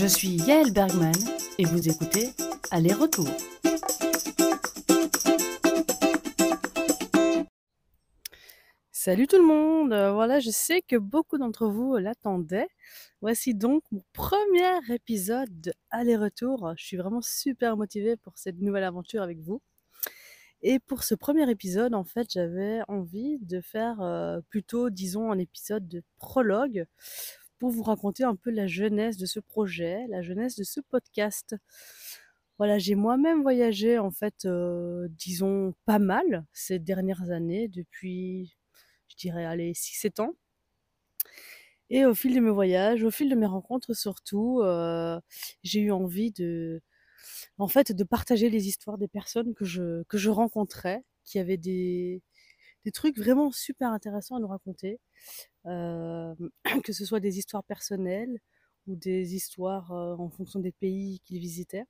Je suis Yael Bergman et vous écoutez Aller-retour. Salut tout le monde, euh, voilà, je sais que beaucoup d'entre vous l'attendaient. Voici donc mon premier épisode de Aller-retour. Je suis vraiment super motivée pour cette nouvelle aventure avec vous. Et pour ce premier épisode, en fait, j'avais envie de faire euh, plutôt, disons, un épisode de prologue pour vous raconter un peu la jeunesse de ce projet, la jeunesse de ce podcast. Voilà, j'ai moi-même voyagé, en fait, euh, disons, pas mal ces dernières années, depuis, je dirais, allez, 6-7 ans. Et au fil de mes voyages, au fil de mes rencontres surtout, euh, j'ai eu envie de, en fait, de partager les histoires des personnes que je, que je rencontrais, qui avaient des, des trucs vraiment super intéressants à nous raconter, que ce soit des histoires personnelles ou des histoires euh, en fonction des pays qu'ils visitaient.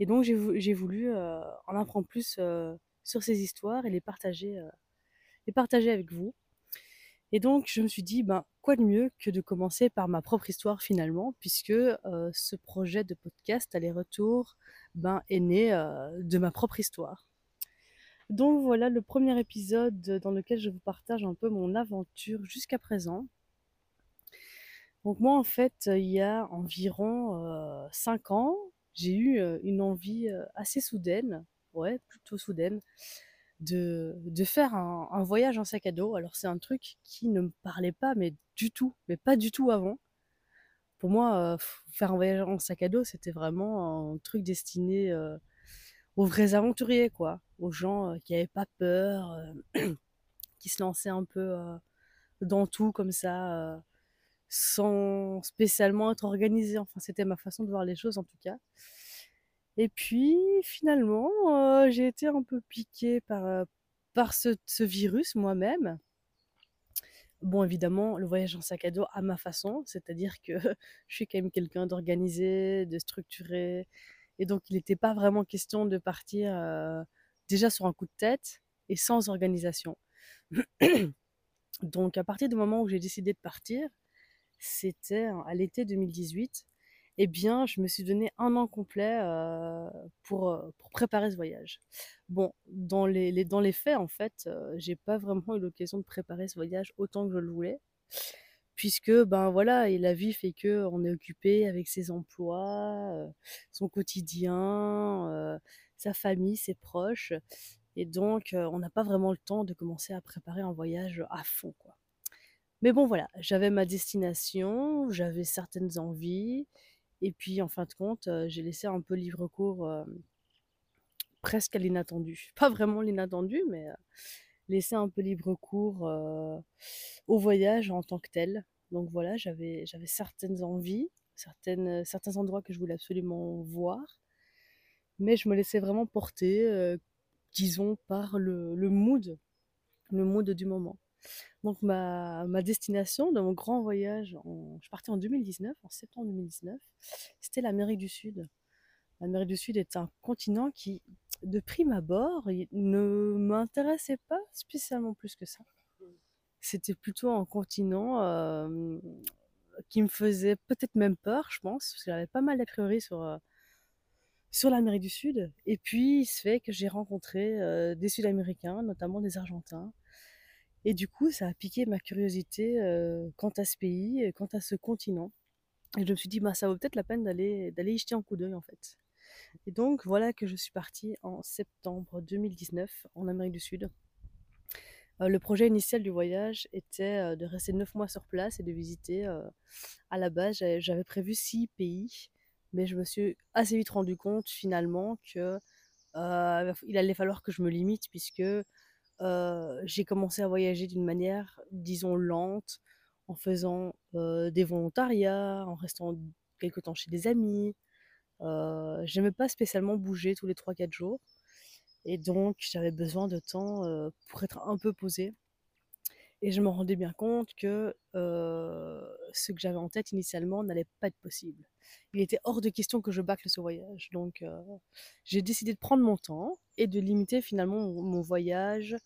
Et donc j'ai voulu euh, en apprendre plus sur ces histoires et les partager, les partager avec vous. Et donc, je me suis dit, ben, quoi de mieux que de commencer par ma propre histoire finalement, puisque euh, ce projet de podcast aller-retour ben, est né euh, de ma propre histoire. Donc voilà le premier épisode dans lequel je vous partage un peu mon aventure jusqu'à présent. Donc moi en fait, il y a environ 5 euh, ans, j'ai eu une envie assez soudaine, ouais, plutôt soudaine, de, faire un, voyage en sac à dos. Alors c'est un truc qui ne me parlait pas, mais du tout, mais pas du tout avant. Pour moi, euh, faire un voyage en sac à dos, c'était vraiment un truc destiné euh, aux vrais aventuriers, quoi, aux gens euh, qui n'avaient pas peur, qui se lançaient un peu dans tout comme ça, sans spécialement être organisés. Enfin, c'était ma façon de voir les choses en tout cas. Et puis finalement, euh, j'ai été un peu piquée par, euh, par ce, virus moi-même. Bon, évidemment, le voyage en sac à dos à ma façon, c'est-à-dire que je suis quand même quelqu'un d'organisé, de structuré, et donc il n'était pas vraiment question de partir euh, déjà sur un coup de tête et sans organisation. donc à partir du moment où j'ai décidé de partir, c'était à l'été 2018, eh bien, je me suis donné un an complet pour, préparer ce voyage. Bon, dans les, dans les faits, en fait, j'ai pas vraiment eu l'occasion de préparer ce voyage autant que je le voulais, puisque, ben voilà, et la vie fait que on est occupé avec ses emplois, son quotidien, sa famille, ses proches, et donc on n'a pas vraiment le temps de commencer à préparer un voyage à fond, quoi. Mais bon, voilà, j'avais ma destination, j'avais certaines envies, et puis, en fin de compte, j'ai laissé un peu libre cours presque à l'inattendu. Pas vraiment l'inattendu, mais laissé un peu libre cours au voyage en tant que tel. Donc voilà, j'avais certaines envies, certaines, certains endroits que je voulais absolument voir, mais je me laissais vraiment porter, disons, par le, le mood, le mood du moment. Donc ma, ma destination de mon grand voyage, je partais en 2019, en septembre 2019, c'était l'Amérique du Sud. L'Amérique du Sud est un continent qui, de prime abord, ne m'intéressait pas spécialement plus que ça. C'était plutôt un continent qui me faisait peut-être même peur, je pense, parce que j'avais pas mal d'a priori sur, sur l'Amérique du Sud. Et puis, il se fait que j'ai rencontré des Sud-Américains, notamment des Argentins, et du coup, ça a piqué ma curiosité quant à ce pays, quant à ce continent. Et je me suis dit, bah, ça vaut peut-être la peine d'aller, d'aller y jeter un coup d'œil en fait. Et donc voilà que je suis partie en septembre 2019 en Amérique du Sud. le projet initial du voyage était de rester neuf mois sur place et de visiter. à la base, j'avais prévu six pays, mais je me suis assez vite rendu compte finalement que il allait falloir que je me limite puisque j'ai commencé à voyager d'une manière, disons, lente, en faisant des volontariats, en restant quelque temps chez des amis. Euh, J'aimais pas spécialement bouger tous les 3-4 jours. Et donc, j'avais besoin de temps pour être un peu posée. Et je me rendais bien compte que ce que j'avais en tête initialement n'allait pas être possible. Il était hors de question que je bâcle ce voyage. Donc j'ai décidé de prendre mon temps et de limiter finalement mon, voyage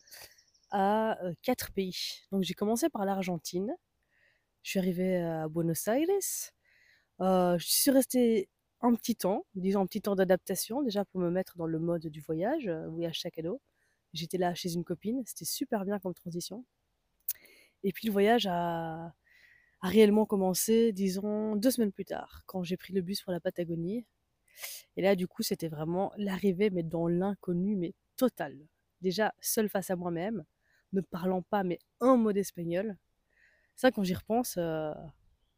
à quatre pays. Donc j'ai commencé par l'Argentine. Je suis arrivée à Buenos Aires. je suis restée un petit temps, disons un petit temps d'adaptation déjà pour me mettre dans le mode du voyage, voyage sac à dos. J'étais là chez une copine, c'était super bien comme transition. Et puis le voyage a, a réellement commencé, disons, deux semaines plus tard, quand j'ai pris le bus pour la Patagonie. Et là, du coup, c'était vraiment l'arrivée, mais dans l'inconnu, mais total. Déjà, seule face à moi-même, ne parlant pas, mais un mot d'espagnol. Ça, quand j'y repense, euh,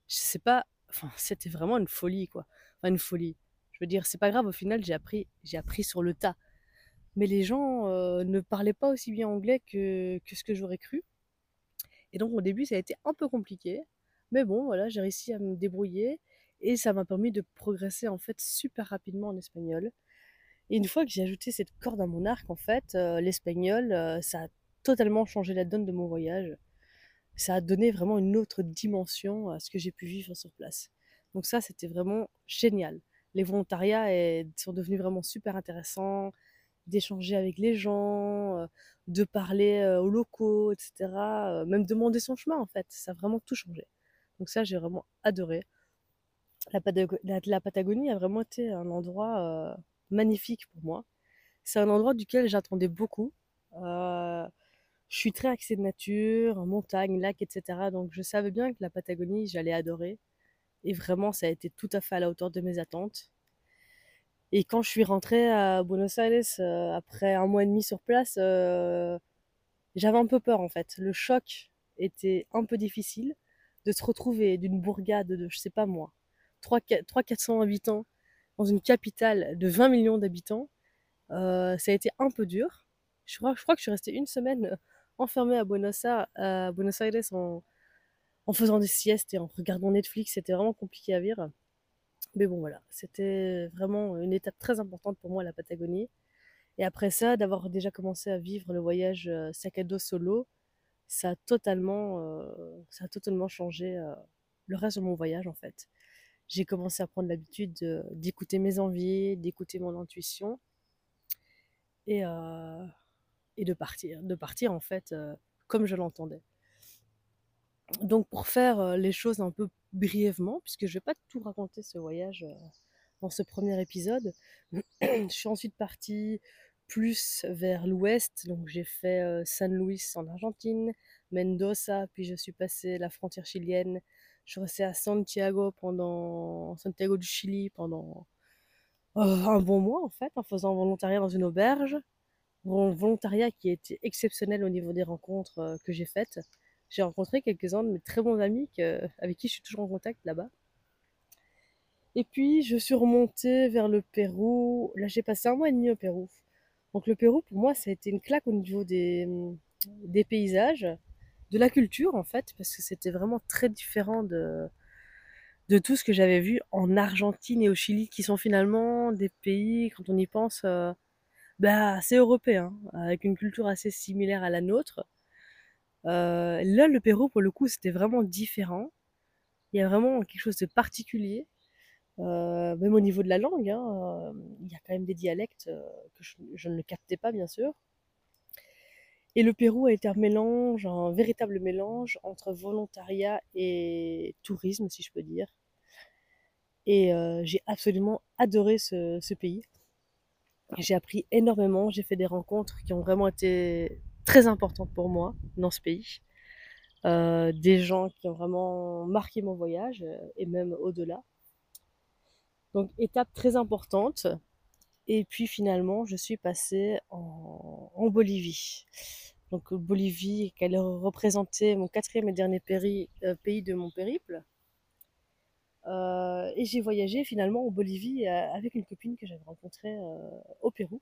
je sais pas, enfin, c'était vraiment une folie, quoi. Enfin, une folie. Je veux dire, c'est pas grave, au final, j'ai appris, j'ai appris sur le tas. Mais les gens euh, ne parlaient pas aussi bien anglais que, que ce que j'aurais cru. Et donc, au début, ça a été un peu compliqué. Mais bon, voilà, j'ai réussi à me débrouiller et ça m'a permis de progresser en fait super rapidement en espagnol. Et une fois que j'ai ajouté cette corde à mon arc, en fait, euh, l'espagnol, euh, ça a totalement changé la donne de mon voyage. Ça a donné vraiment une autre dimension à ce que j'ai pu vivre sur place. Donc ça, c'était vraiment génial. Les volontariats sont devenus vraiment super intéressants, d'échanger avec les gens, euh, de parler aux locaux, etc. Même demander son chemin, en fait. Ça a vraiment tout changé. Donc ça, j'ai vraiment adoré. La, Patagonie a vraiment été un endroit euh, magnifique pour moi. C'est un endroit duquel j'attendais beaucoup. Euh, je suis très axée de nature, montagne, lac, etc. Donc je savais bien que la Patagonie, j'allais adorer. Et vraiment, ça a été tout à fait à la hauteur de mes attentes. Et quand je suis rentrée à Buenos Aires, euh, après un mois et demi sur place, j'avais un peu peur en fait. Le choc était un peu difficile de se retrouver d'une bourgade de, je sais pas moi, 300-400 habitants dans une capitale de 20 millions d'habitants, euh, ça a été un peu dur. Je crois, je crois que je suis restée une semaine enfermée à Buenos Aires, à Buenos Aires en, en faisant des siestes et en regardant Netflix. C'était vraiment compliqué à vivre. Mais bon, voilà, c'était vraiment une étape très importante pour moi, la Patagonie. Et après ça, d'avoir déjà commencé à vivre le voyage euh, sac à dos solo, ça a totalement, euh, ça a totalement changé euh, le reste de mon voyage en fait. J'ai commencé à prendre l'habitude d'écouter mes envies, d'écouter mon intuition et, et de partir, de partir en fait comme je l'entendais. Donc pour faire les choses un peu brièvement, puisque je vais pas tout raconter ce voyage dans ce premier épisode, je suis ensuite partie plus vers l'ouest. Donc j'ai fait San Luis en Argentine, Mendoza, puis je suis passé la frontière chilienne. Je suis restée à Santiago pendant Santiago du Chili pendant euh, un bon mois en fait, en faisant volontariat dans une auberge. Volontariat qui a été exceptionnel au niveau des rencontres que j'ai faites. J'ai rencontré quelques-uns de mes très bons amis avec qui je suis toujours en contact là-bas. Et puis je suis remontée vers le Pérou. Là j'ai passé un mois et demi au Pérou. Donc le Pérou, pour moi, ça a été une claque au niveau des, paysages, de la culture en fait, parce que c'était vraiment très différent de, tout ce que j'avais vu en Argentine et au Chili, qui sont finalement des pays, quand on y pense, euh, bah, assez européens, avec une culture assez similaire à la nôtre. Euh, là, le Pérou, pour le coup, c'était vraiment différent. Il y a vraiment quelque chose de particulier. Euh, même au niveau de la langue, hein, euh, il y a quand même des dialectes que je, ne captais pas, bien sûr. Et le Pérou a été un mélange, un véritable mélange entre volontariat et tourisme, si je peux dire. Et j'ai absolument adoré ce, pays. J'ai appris énormément, j'ai fait des rencontres qui ont vraiment été très importantes pour moi dans ce pays. des gens qui ont vraiment marqué mon voyage et même au-delà. Donc étape très importante. Et puis finalement, je suis passée en, Bolivie. Donc Bolivie, qui représentait mon quatrième et dernier euh, pays de mon périple. Euh, et j'ai voyagé finalement en Bolivie euh, avec une copine que j'avais rencontrée au Pérou,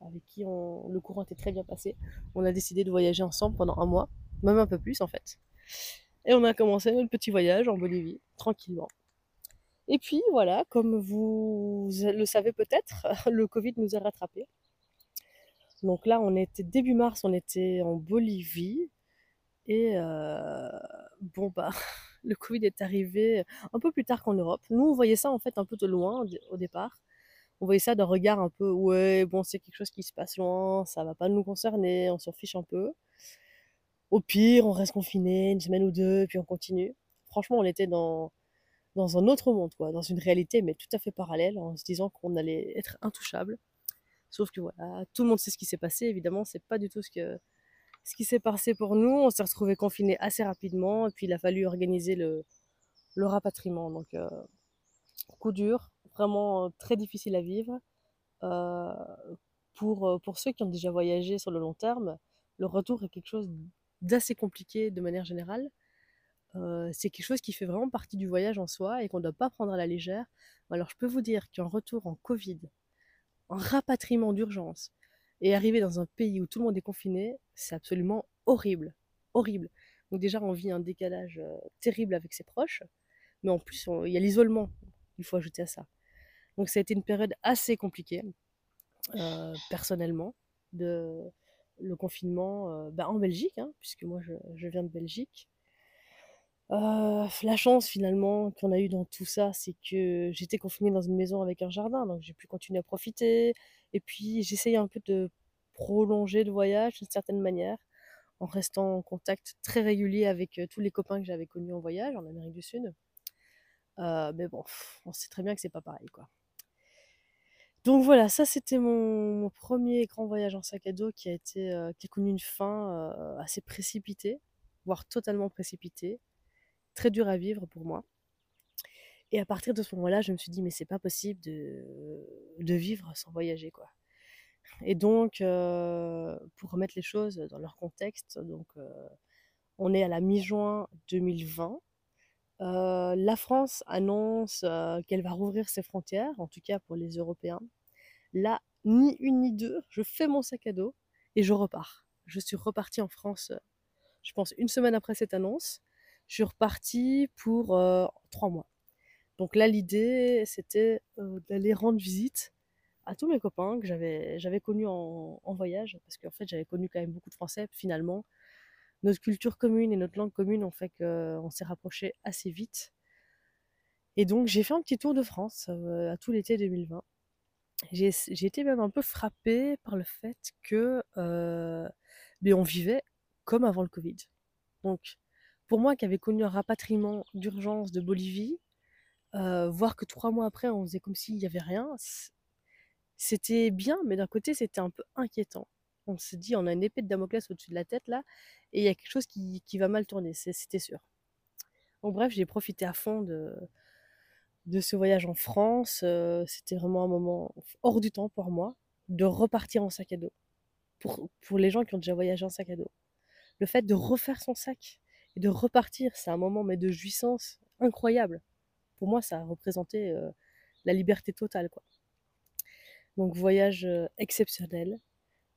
avec qui le courant était très bien passé. On a décidé de voyager ensemble pendant un mois, même un peu plus en fait. Et on a commencé notre petit voyage en Bolivie, tranquillement. Et puis voilà, comme vous le savez peut-être, le Covid nous a rattrapés. Donc là, on était début mars, on était en Bolivie. Et euh, bon, bah, le Covid est arrivé un peu plus tard qu'en Europe. Nous, on voyait ça en fait un peu de loin au départ. On voyait ça d'un regard un peu, ouais, bon, c'est quelque chose qui se passe loin, ça va pas nous concerner, on s'en fiche un peu. Au pire, on reste confiné une semaine ou deux, puis on continue. Franchement, on était dans, dans un autre monde, quoi, dans une réalité, mais tout à fait parallèle, en se disant qu'on allait être intouchable. Sauf que voilà, tout le monde sait ce qui s'est passé, évidemment, c'est pas du tout ce, que, ce qui s'est passé pour nous. On s'est retrouvés confinés assez rapidement, et puis il a fallu organiser le, le rapatriement. Donc, euh, coup dur, vraiment euh, très difficile à vivre. Euh, pour, pour ceux qui ont déjà voyagé sur le long terme, le retour est quelque chose d'assez compliqué de manière générale. c'est quelque chose qui fait vraiment partie du voyage en soi et qu'on ne doit pas prendre à la légère. Alors je peux vous dire qu'un retour en Covid, un rapatriement d'urgence, et arriver dans un pays où tout le monde est confiné, c'est absolument horrible. Horrible. Donc déjà, on vit un décalage terrible avec ses proches, mais en plus, il y a l'isolement, il faut ajouter à ça. Donc ça a été une période assez compliquée, euh, personnellement, de le confinement euh, bah, en Belgique, hein, puisque moi je, viens de Belgique. Euh, la chance finalement qu'on a eu dans tout ça, c'est que j'étais confinée dans une maison avec un jardin, donc j'ai pu continuer à profiter. Et puis j'essayais un peu de prolonger le voyage d'une certaine manière, en restant en contact très régulier avec tous les copains que j'avais connus en voyage en Amérique du Sud. mais bon, on sait très bien que c'est pas pareil, quoi. Donc voilà, ça c'était mon, premier grand voyage en sac à dos qui a été, qui a connu une fin assez précipitée, voire totalement précipitée, très dur à vivre pour moi. Et à partir de ce moment-là, je me suis dit mais c'est pas possible de, de vivre sans voyager quoi. Et donc, pour remettre les choses dans leur contexte, donc on est à la mi-juin 2020. La France annonce qu'elle va rouvrir ses frontières, en tout cas pour les Européens. Là, ni une ni deux, je fais mon sac à dos et je repars. Je suis repartie en France, je pense, une semaine après cette annonce. Je suis repartie pour trois mois. Donc là, l'idée, c'était d'aller rendre visite à tous mes copains que j'avais, connus en, voyage, parce qu'en fait, j'avais connu quand même beaucoup de Français, finalement notre culture commune et notre langue commune ont fait qu'on s'est rapprochés assez vite. Et donc j'ai fait un petit tour de France euh, à tout l'été 2020. J'ai, été même un peu frappée par le fait que euh, ben, on vivait comme avant le Covid. Donc pour moi qui avais connu un rapatriement d'urgence de Bolivie, euh, voir que trois mois après on faisait comme s'il n'y avait rien, c'était bien, mais d'un côté c'était un peu inquiétant on se dit, on a une épée de Damoclès au-dessus de la tête là, et il y a quelque chose qui, va mal tourner, c'était sûr. Donc bref, j'ai profité à fond de, ce voyage en France. Euh, c'était vraiment un moment hors du temps pour moi, de repartir en sac à dos. Pour, les gens qui ont déjà voyagé en sac à dos. Le fait de refaire son sac et de repartir, c'est un moment mais de jouissance incroyable. Pour moi, ça a représenté euh, la liberté totale. Quoi. Donc voyage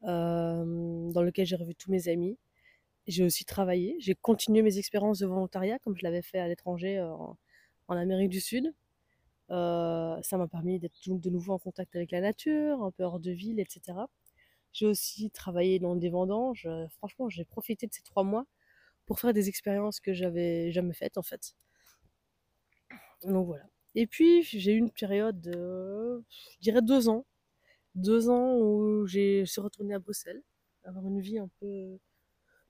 euh, dans lequel j'ai revu tous mes amis. J'ai aussi travaillé, j'ai continué mes expériences de volontariat comme je l'avais fait à l'étranger en, Amérique du Sud. ça m'a permis d'être de nouveau en contact avec la nature, un peu hors de ville, etc. J'ai aussi travaillé dans des vendanges. Franchement, j'ai profité de ces trois mois pour faire des expériences que j'avais jamais faites en fait. Donc voilà. Et puis j'ai eu une période, de, je dirais deux ans, deux ans où j'ai suis retournée à Bruxelles, avoir une vie un peu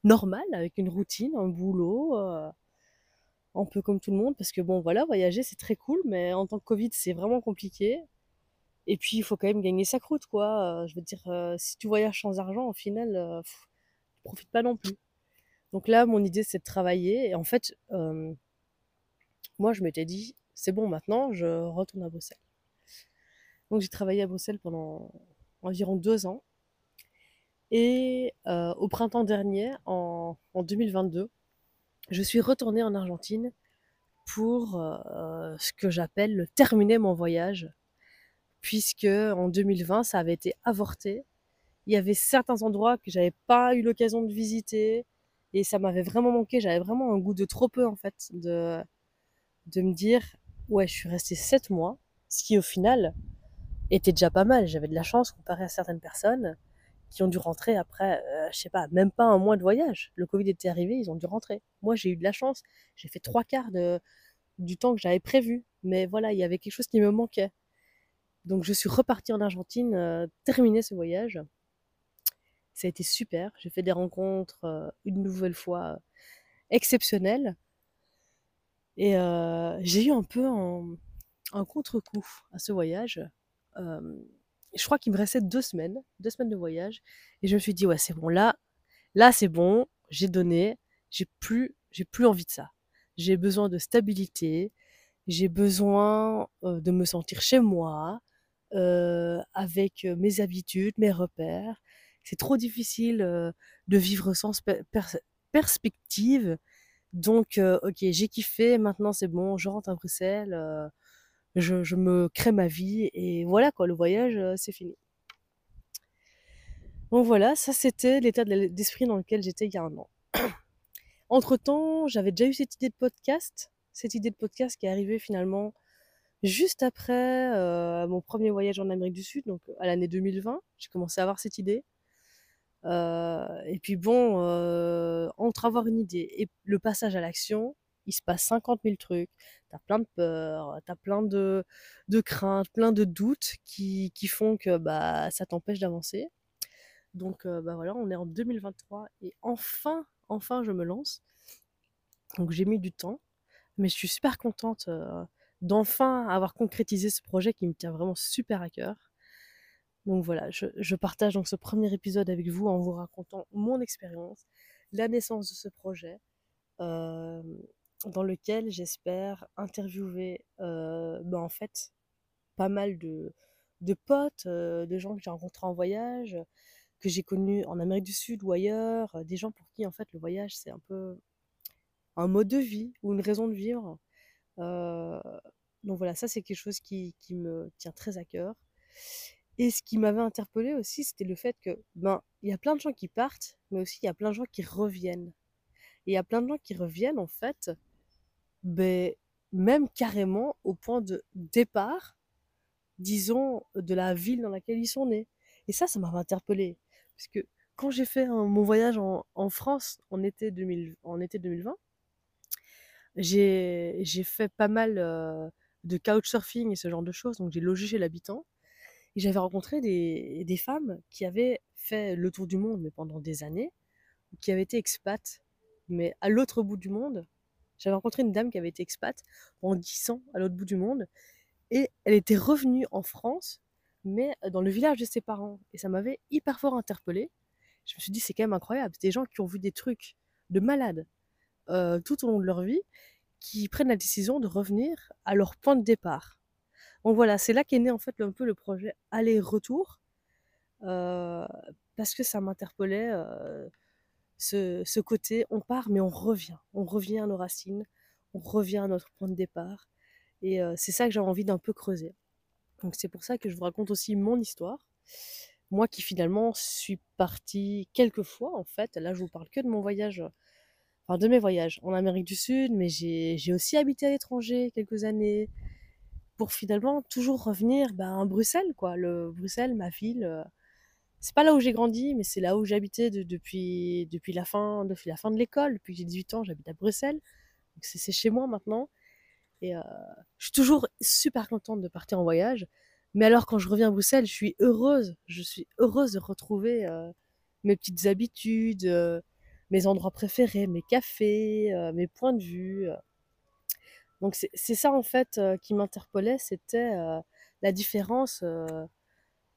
normale, avec une routine, un boulot, euh, un peu comme tout le monde, parce que bon, voilà, voyager c'est très cool, mais en tant que Covid c'est vraiment compliqué. Et puis il faut quand même gagner sa croûte, quoi. Euh, je veux dire, euh, si tu voyages sans argent, au final, pff, tu profites pas non plus. Donc là, mon idée c'est de travailler, et en fait, moi je m'étais dit, c'est bon, maintenant je retourne à Bruxelles. Donc j'ai travaillé à Bruxelles pendant environ deux ans. Et euh, au printemps dernier, en, 2022, je suis retournée en Argentine pour euh, ce que j'appelle terminer mon voyage, puisque en 2020, ça avait été avorté. Il y avait certains endroits que j'avais pas eu l'occasion de visiter et ça m'avait vraiment manqué. J'avais vraiment un goût de trop peu en fait, de, de me dire ouais, je suis restée sept mois, ce qui au final était déjà pas mal. J'avais de la chance comparé à certaines personnes qui ont dû rentrer après, euh, je sais pas, même pas un mois de voyage. Le Covid était arrivé, ils ont dû rentrer. Moi, j'ai eu de la chance. J'ai fait trois quarts de, du temps que j'avais prévu. Mais voilà, il y avait quelque chose qui me manquait. Donc, je suis repartie en Argentine, euh, ce voyage. Ça a été super. J'ai fait des rencontres euh, une nouvelle fois exceptionnelles. Et j'ai eu un peu un contre-coup à ce voyage. Je crois qu'il me restait deux semaines, deux semaines de voyage. Et je me suis dit, ouais, c'est bon, là, là, c'est bon, j'ai donné, j'ai plus, j'ai plus envie de ça. J'ai besoin de stabilité, j'ai besoin de me sentir chez moi, avec mes habitudes, mes repères. C'est trop difficile de vivre sans perspective. Donc, ok, j'ai kiffé, maintenant c'est bon, je rentre à Bruxelles, je, me crée ma vie et voilà quoi, le voyage, c'est fini. Donc voilà, ça c'était l'état d'esprit dans lequel j'étais il y a un an. Entre-temps, j'avais déjà eu cette idée de podcast, cette idée de podcast qui est arrivée finalement juste après euh, mon premier voyage en Amérique du Sud, donc à l'année 2020. J'ai commencé à avoir cette idée. Euh, et puis bon, euh, entre avoir une idée et le passage à l'action, il se passe 50 000 trucs. T'as plein de peurs, t'as plein de, de craintes, plein de doutes qui, qui font que bah, ça t'empêche d'avancer. Donc bah voilà, on est en 2023 et enfin, enfin je me lance. Donc j'ai mis du temps, mais je suis super contente d'enfin avoir concrétisé ce projet qui me tient vraiment super à cœur. Donc voilà, je, partage donc ce premier épisode avec vous en vous racontant mon expérience, la naissance de ce projet, dans lequel j'espère interviewer bah en fait pas mal de, de potes, de gens que j'ai rencontrés en voyage, que j'ai connus en Amérique du Sud ou ailleurs, des gens pour qui en fait le voyage c'est un peu un mode de vie ou une raison de vivre. Donc voilà, ça c'est quelque chose qui, qui, me tient très à cœur. Et ce qui m'avait interpellé aussi, c'était le fait que ben il y a plein de gens qui partent, mais aussi il y a plein de gens qui reviennent. Et il y a plein de gens qui reviennent en fait, ben, même carrément au point de départ, disons, de la ville dans laquelle ils sont nés. Et ça, ça m'avait interpellé. Parce que quand j'ai fait mon voyage en, France en été, 2000, en été 2020, j'ai fait pas mal euh, de couchsurfing et ce genre de choses. Donc j'ai logé chez l'habitant. Et j'avais rencontré des, des, femmes qui avaient fait le tour du monde, mais pendant des années, qui avaient été expats, mais à l'autre bout du monde. J'avais rencontré une dame qui avait été expat pendant 10 ans à l'autre bout du monde. Et elle était revenue en France mais dans le village de ses parents. Et ça m'avait hyper fort interpellée. Je me suis dit, c'est quand même incroyable. C'est des gens qui ont vu des trucs de malades tout au long de leur vie, qui prennent la décision de revenir à leur point de départ. Donc voilà, c'est là qu'est né en fait un peu le projet aller-retour, parce que ça m'interpellait ce, côté, on part mais on revient, on revient à nos racines, on revient à notre point de départ, et c'est ça que j'ai envie d'un peu creuser. Donc c'est pour ça que je vous raconte aussi mon histoire. Moi qui finalement suis partie quelques fois en fait. Là je vous parle que de mon voyage, enfin de mes voyages en Amérique du Sud, mais j'ai aussi habité à l'étranger quelques années pour finalement toujours revenir ben, à Bruxelles quoi. Le Bruxelles, ma ville. C'est pas là où j'ai grandi, mais c'est là où j'habitais depuis, depuis, la fin, depuis la fin de l'école. Depuis que j'ai 18 ans, j'habite à Bruxelles. Donc c'est chez moi maintenant. Et euh, je suis toujours super contente de partir en voyage. Mais alors, quand je reviens à Bruxelles, je suis heureuse. Je suis heureuse de retrouver euh, mes petites habitudes, euh, mes endroits préférés, mes cafés, mes points de vue. Donc, c'est ça, en fait, qui m'interpellait. C'était la différence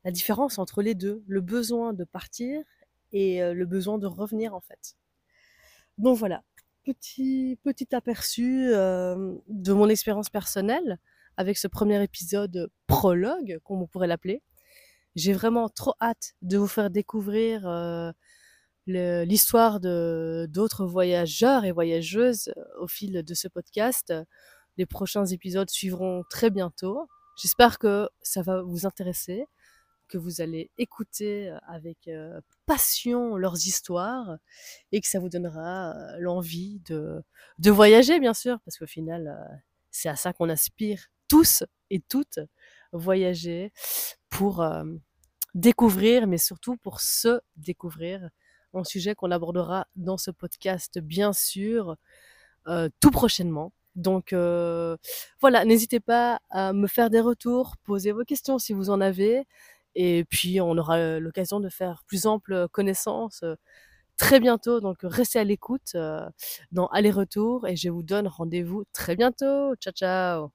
la différence entre les deux, le besoin de partir et le besoin de revenir en fait. Donc voilà, petit, petit aperçu de mon expérience personnelle avec ce premier épisode prologue, comme on pourrait l'appeler. J'ai vraiment trop hâte de vous faire découvrir l'histoire de d'autres voyageurs et voyageuses au fil de ce podcast. Les prochains épisodes suivront très bientôt. J'espère que ça va vous intéresser que vous allez écouter euh, avec euh, passion leurs histoires et que ça vous donnera euh, l'envie de, de voyager, bien sûr, parce qu'au final, c'est à ça qu'on aspire tous et toutes, voyager pour découvrir, mais surtout pour se découvrir, un sujet qu'on abordera dans ce podcast, bien sûr, tout prochainement. Donc voilà, n'hésitez pas à me faire des retours, poser vos questions si vous en avez. Et puis, on aura l'occasion de faire plus ample connaissance très bientôt. Donc restez à l'écoute dans Aller-Retour et je vous donne rendez-vous très bientôt. Ciao ciao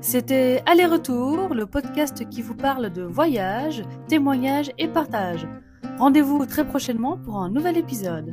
C'était Aller-Retour, le podcast qui vous parle de voyage, témoignages et partage. Rendez-vous très prochainement pour un nouvel épisode.